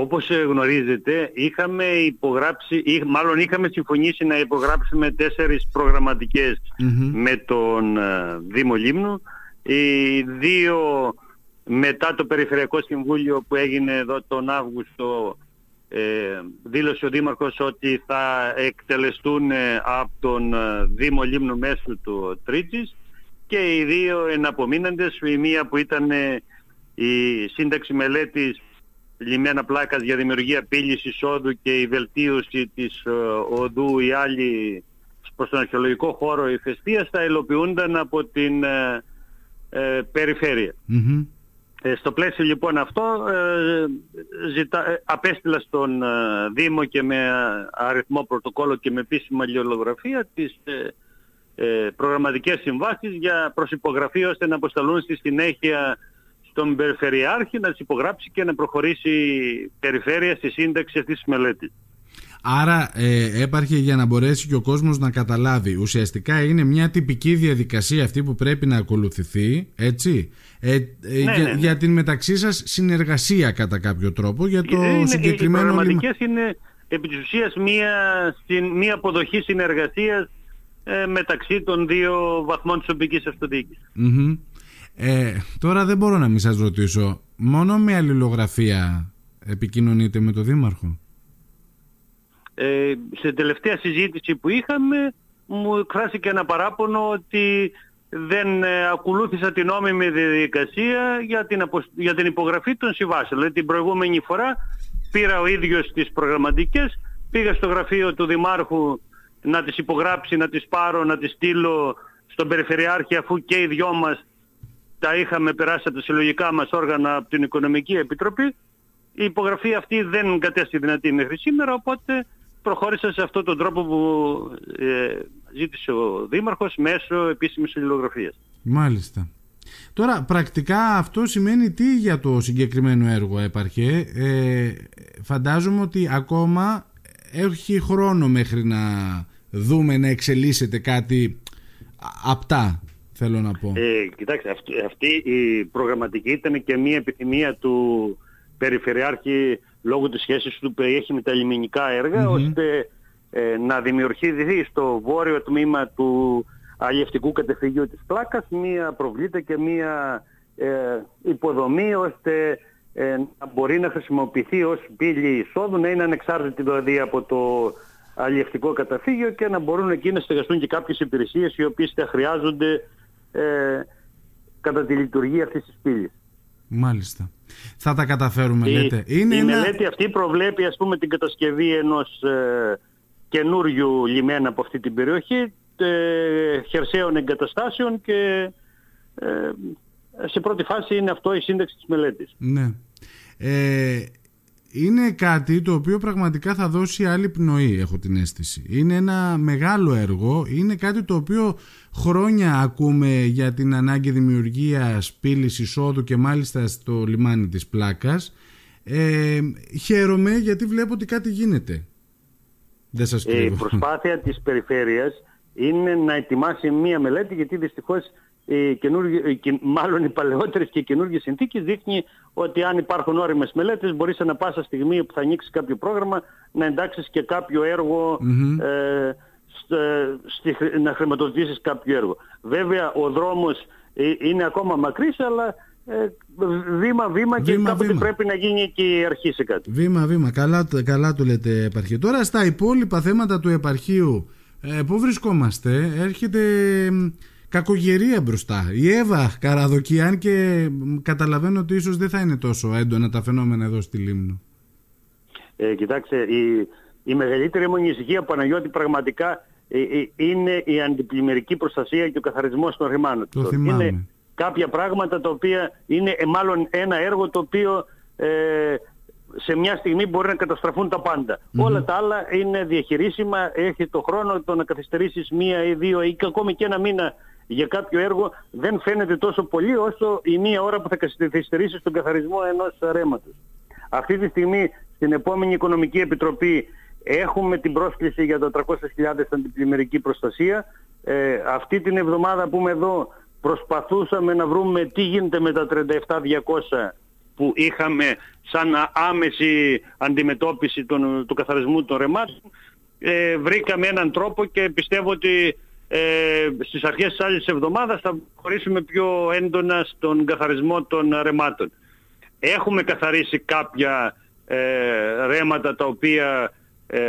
όπως γνωρίζετε είχαμε υπογράψει, ή, μάλλον είχαμε συμφωνήσει να υπογράψουμε τέσσερις με τον ε, Δήμο Λίμνου. Οι δύο μετά το Περιφερειακό Συμβούλιο που έγινε εδώ τον Αύγουστο ε, δήλωσε ο Δήμαρχος ότι θα εκτελεστούν ε, από τον Δήμο Λίμνου μέσω του Τρίτσης και οι δύο εναπομείναντες, η μία που ήταν η σύνταξη μελέτης λιμένα πλάκας για δημιουργία πύλης εισόδου και η βελτίωση της ε, οδού. Ή άλλη προς τον αρχαιολογικό χώρο ηφαιστείας θα υλοποιούνταν από την ε, ε περιφερεια ε, στο πλαίσιο λοιπόν αυτό ζητά, απέστειλα στον Δήμο και με αριθμό πρωτοκόλλο και με επίσημα αλληλογραφία τις προγραμματικές συμβάσεις για προσυπογραφή ώστε να αποσταλούν στη συνέχεια τον Περιφερειάρχη να τις υπογράψει και να προχωρήσει η Περιφέρεια στη σύνταξη αυτής της μελέτης. Άρα ε, έπαρχε για να μπορέσει και ο κόσμος να καταλάβει. Ουσιαστικά είναι μια τυπική διαδικασία αυτή που πρέπει να ακολουθηθεί, έτσι, ε, ε ναι, για, ναι, ναι. για, την μεταξύ σας συνεργασία κατά κάποιο τρόπο για το είναι, συγκεκριμένο... Οι προγραμματικές είναι επί της ουσίας μια, μια αποδοχή συνεργασίας ε, μεταξύ των δύο βαθμών της οπικής ε, τώρα δεν μπορώ να μην σας ρωτήσω. Μόνο με αλληλογραφία επικοινωνείτε με τον Δήμαρχο; Ε, σε τελευταία συζήτηση που είχαμε μου εκφράστηκε ένα παράπονο ότι δεν ε, ακολούθησα την νόμιμη διαδικασία για την, για την υπογραφή των συμβάσεων. Δηλαδή την προηγούμενη φορά πήρα ο ίδιος τις προγραμματικές, πήγα στο γραφείο του Δημάρχου να τις υπογράψει, να τις πάρω, να τις στείλω στον Περιφερειάρχη αφού και οι δυο μας τα είχαμε περάσει από τα συλλογικά μας όργανα από την Οικονομική Επιτροπή. Η υπογραφή αυτή δεν κατέστη δυνατή μέχρι σήμερα, οπότε προχώρησα σε αυτόν τον τρόπο που ε, ζήτησε ο Δήμαρχος μέσω επίσημης αλληλογραφίας. Μάλιστα. Τώρα πρακτικά αυτό σημαίνει τι για το συγκεκριμένο έργο έπαρχε. Ε, φαντάζομαι ότι ακόμα έχει χρόνο μέχρι να δούμε να εξελίσσεται κάτι απτά θέλω να πω. Ε, κοιτάξτε, αυτή, αυτή η προγραμματική ήταν και μια επιθυμία του Περιφερειάρχη λόγω της σχέσης του που έχει με τα λιμενικά ώστε ε, να δημιουργηθεί στο βόρειο τμήμα του αλλιευτικού κατεφυγίου της Πλάκας μία προβλήτα και μία ε, υποδομή ώστε ε, να μπορεί να χρησιμοποιηθεί ως πύλη εισόδου, να είναι ανεξάρτητη δηλαδή από το αλλιευτικό καταφύγιο και να μπορούν εκεί να στεγαστούν και κάποιες υπηρεσίες οι οποίες θα χρειάζονται ε, κατά τη λειτουργία αυτής της πύλης. Μάλιστα. Θα τα καταφέρουμε, η, λέτε. Είναι η μελέτη αυτή προβλέπει, ας πούμε, την κατασκευή ενός ε, καινούριου λιμένα από αυτή την περιοχή, ε, χερσαίων εγκαταστάσεων και ε, σε πρώτη φάση είναι αυτό η σύνταξη της μελέτης. Ναι. Ε, είναι κάτι το οποίο πραγματικά θα δώσει άλλη πνοή έχω την αίσθηση. Είναι ένα μεγάλο έργο είναι κάτι το οποίο χρόνια ακούμε για την ανάγκη δημιουργίας πύλης εισόδου και μάλιστα στο λιμάνι της Πλάκας. Ε, χαίρομαι γιατί βλέπω ότι κάτι γίνεται. Δεν σας Η προσπάθεια της περιφέρειας είναι να ετοιμάσει μία μελέτη γιατί δυστυχώς οι μάλλον οι παλαιότερες και οι καινούργιες συνθήκες δείχνει ότι αν υπάρχουν όριμες μελέτες μπορείς ανα πάσα στιγμή που θα ανοίξεις κάποιο πρόγραμμα να εντάξεις και κάποιο ε, στη, να χρηματοδοτήσεις κάποιο έργο. Βέβαια ο δρόμος ε, είναι ακόμα μακρύς αλλά ε, βήμα-βήμα και κάποτε πρέπει να γίνει και η αρχή σε κάτι. Βήμα-βήμα, καλά, καλά το λέτε επαρχείο. Τώρα στα υπόλοιπα θέματα του επαρχείου, ε, πού βρισκόμαστε, έρχεται κακογερία μπροστά. Η Εύα Καραδοκή, αν και καταλαβαίνω ότι ίσως δεν θα είναι τόσο έντονα τα φαινόμενα εδώ στη Λίμνο. Ε, κοιτάξτε, η, η μεγαλύτερη μου ανησυχία Παναγιώτη πραγματικά ε, ε, είναι η αντιπλημμυρική προστασία και ο καθαρισμός των ρημάνων. Το θυμάμαι. Είναι κάποια πράγματα τα οποία είναι ε, μάλλον ένα έργο το οποίο ε, σε μια στιγμή μπορεί να καταστραφούν τα παντα Όλα τα άλλα είναι διαχειρίσιμα, έχει το χρόνο το να καθυστερήσεις μία ή δύο ή ακόμη και ένα μήνα για κάποιο έργο δεν φαίνεται τόσο πολύ όσο η μία ώρα που θα καθυστερήσει στον καθαρισμό ενός ρέματος. Αυτή τη στιγμή στην επόμενη Οικονομική Επιτροπή έχουμε την πρόσκληση για τα 300.000 αντιπλημμυρική προστασία. Ε, αυτή την εβδομάδα που είμαι εδώ προσπαθούσαμε να βρούμε τι γίνεται με τα 37.200 που είχαμε σαν άμεση αντιμετώπιση του καθαρισμού των ρεμάτων ε, βρήκαμε έναν τρόπο και πιστεύω ότι ε, στις αρχές της άλλης εβδομάδας θα χωρίσουμε πιο έντονα στον καθαρισμό των ρεμάτων. Έχουμε καθαρίσει κάποια ε, ρέματα τα οποία ε,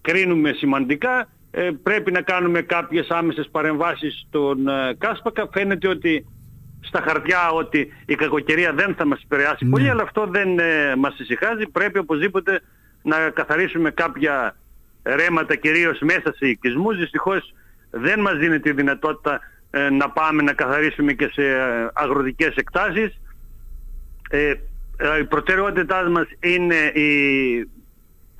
κρίνουμε σημαντικά. Ε, πρέπει να κάνουμε κάποιες άμεσες παρεμβάσεις στον ε, Κάσπακα. Φαίνεται ότι στα χαρτιά ότι η κακοκαιρία δεν θα μας επηρεάσει ναι. πολύ, αλλά αυτό δεν ε, μας ησυχάζει. Πρέπει οπωσδήποτε να καθαρίσουμε κάποια ρέματα κυρίως μέσα σε οικισμούς. Δυστυχώς δεν μας δίνει τη δυνατότητα ε, να πάμε να καθαρίσουμε και σε ε, αγροτικές εκτάσεις. Ε, η προτεραιότητάς μας είναι η,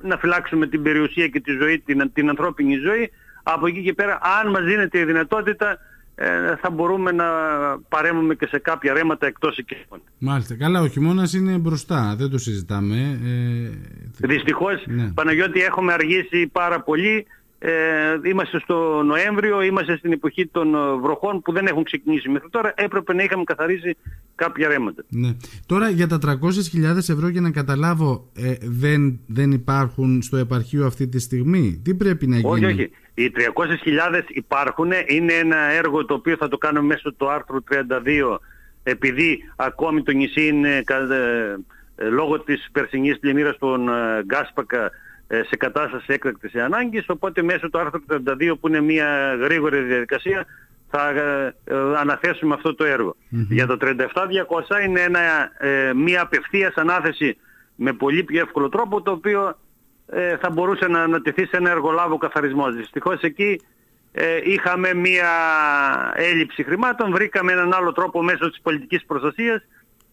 να φυλάξουμε την περιουσία και τη ζωή, την, την ανθρώπινη ζωή. Από εκεί και πέρα, αν μας δίνεται η δυνατότητα, ε, θα μπορούμε να παρέμβουμε και σε κάποια ρέματα εκτός οικισμών. Μάλιστα. Καλά, ο χειμώνας είναι μπροστά, δεν το συζητάμε. Ε, Δυστυχώς, ναι. Παναγιώτη, έχουμε αργήσει πάρα πολύ. Ε, είμαστε στο Νοέμβριο, είμαστε στην εποχή των βροχών που δεν έχουν ξεκινήσει μέχρι τώρα. Έπρεπε να είχαμε καθαρίσει κάποια ρέματα. Ναι. Τώρα για τα 300.000 ευρώ για να καταλάβω ε, δεν, δεν υπάρχουν στο επαρχείο αυτή τη στιγμή; Τι πρέπει να γίνει; Όχι, όχι. Οι 300.000 υπάρχουν. Είναι ένα έργο το οποίο θα το κάνουμε μέσω του άρθρου 32 επειδή ακόμη το νησί είναι ε, λόγω της περσινής πλημμύρας των ε, Γκάσπακα ε, σε κατάσταση έκτακτης ανάγκης οπότε μέσω του άρθρου 32 που είναι μια γρήγορη διαδικασία θα αναθέσουμε αυτό το έργο. Για το 37-200 είναι ένα, μια απευθείας ανάθεση με πολύ πιο εύκολο τρόπο το οποίο ε, θα μπορούσε να ανατεθεί σε ένα εργολάβο καθαρισμός. Δυστυχώς εκεί ε, είχαμε μία έλλειψη χρημάτων, βρήκαμε έναν άλλο τρόπο μέσω της πολιτικής προστασίας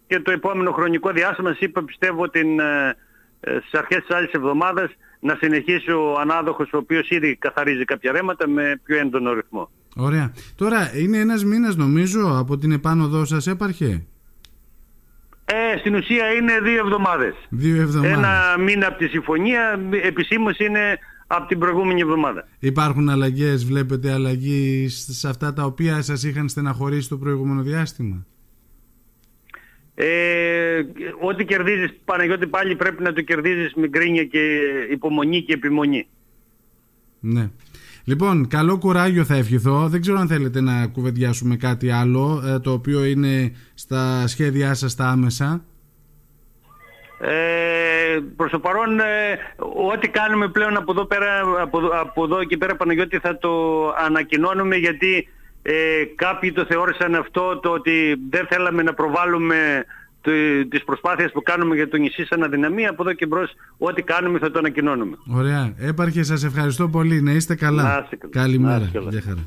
και το επόμενο χρονικό διάστημα σας είπα πιστεύω την, ε, ε, στις αρχές της άλλης εβδομάδας να συνεχίσει ο ανάδοχος ο οποίος ήδη καθαρίζει κάποια ρέματα με πιο έντονο ρυθμό. Ωραία. Τώρα είναι ένας μήνας νομίζω από την επάνωδό σας έπαρχε; Ε, στην ουσία είναι δύο εβδομάδες. Δύο εβδομάδες. Ένα μήνα από τη συμφωνία, επισήμως είναι από την προηγούμενη εβδομάδα. Υπάρχουν αλλαγές, βλέπετε αλλαγή σε αυτά τα οποία σας είχαν στεναχωρήσει το προηγούμενο διάστημα; Ε, ό,τι κερδίζεις Παναγιώτη πάλι πρέπει να το κερδίζεις με γκρίνια και υπομονή και επιμονή. Ναι. Λοιπόν, καλό κουράγιο θα ευχηθώ. Δεν ξέρω αν θέλετε να κουβεντιάσουμε κάτι άλλο, ε, το οποίο είναι στα σχέδιά σας τα άμεσα. Ε, προς το παρόν, ε, ό,τι κάνουμε πλέον από εδώ, πέρα, από, από εδώ και πέρα Παναγιώτη θα το ανακοινώνουμε γιατί ε, κάποιοι το θεώρησαν αυτό το ότι δεν θέλαμε να προβάλλουμε τις προσπάθειες που κάνουμε για το νησί σαν αδυναμία από εδώ και μπρος ό,τι κάνουμε θα το ανακοινώνουμε. Ωραία. Έπαρχε σας ευχαριστώ πολύ. Να είστε καλά. Να είστε καλά. Καλημέρα. Γεια χαρά.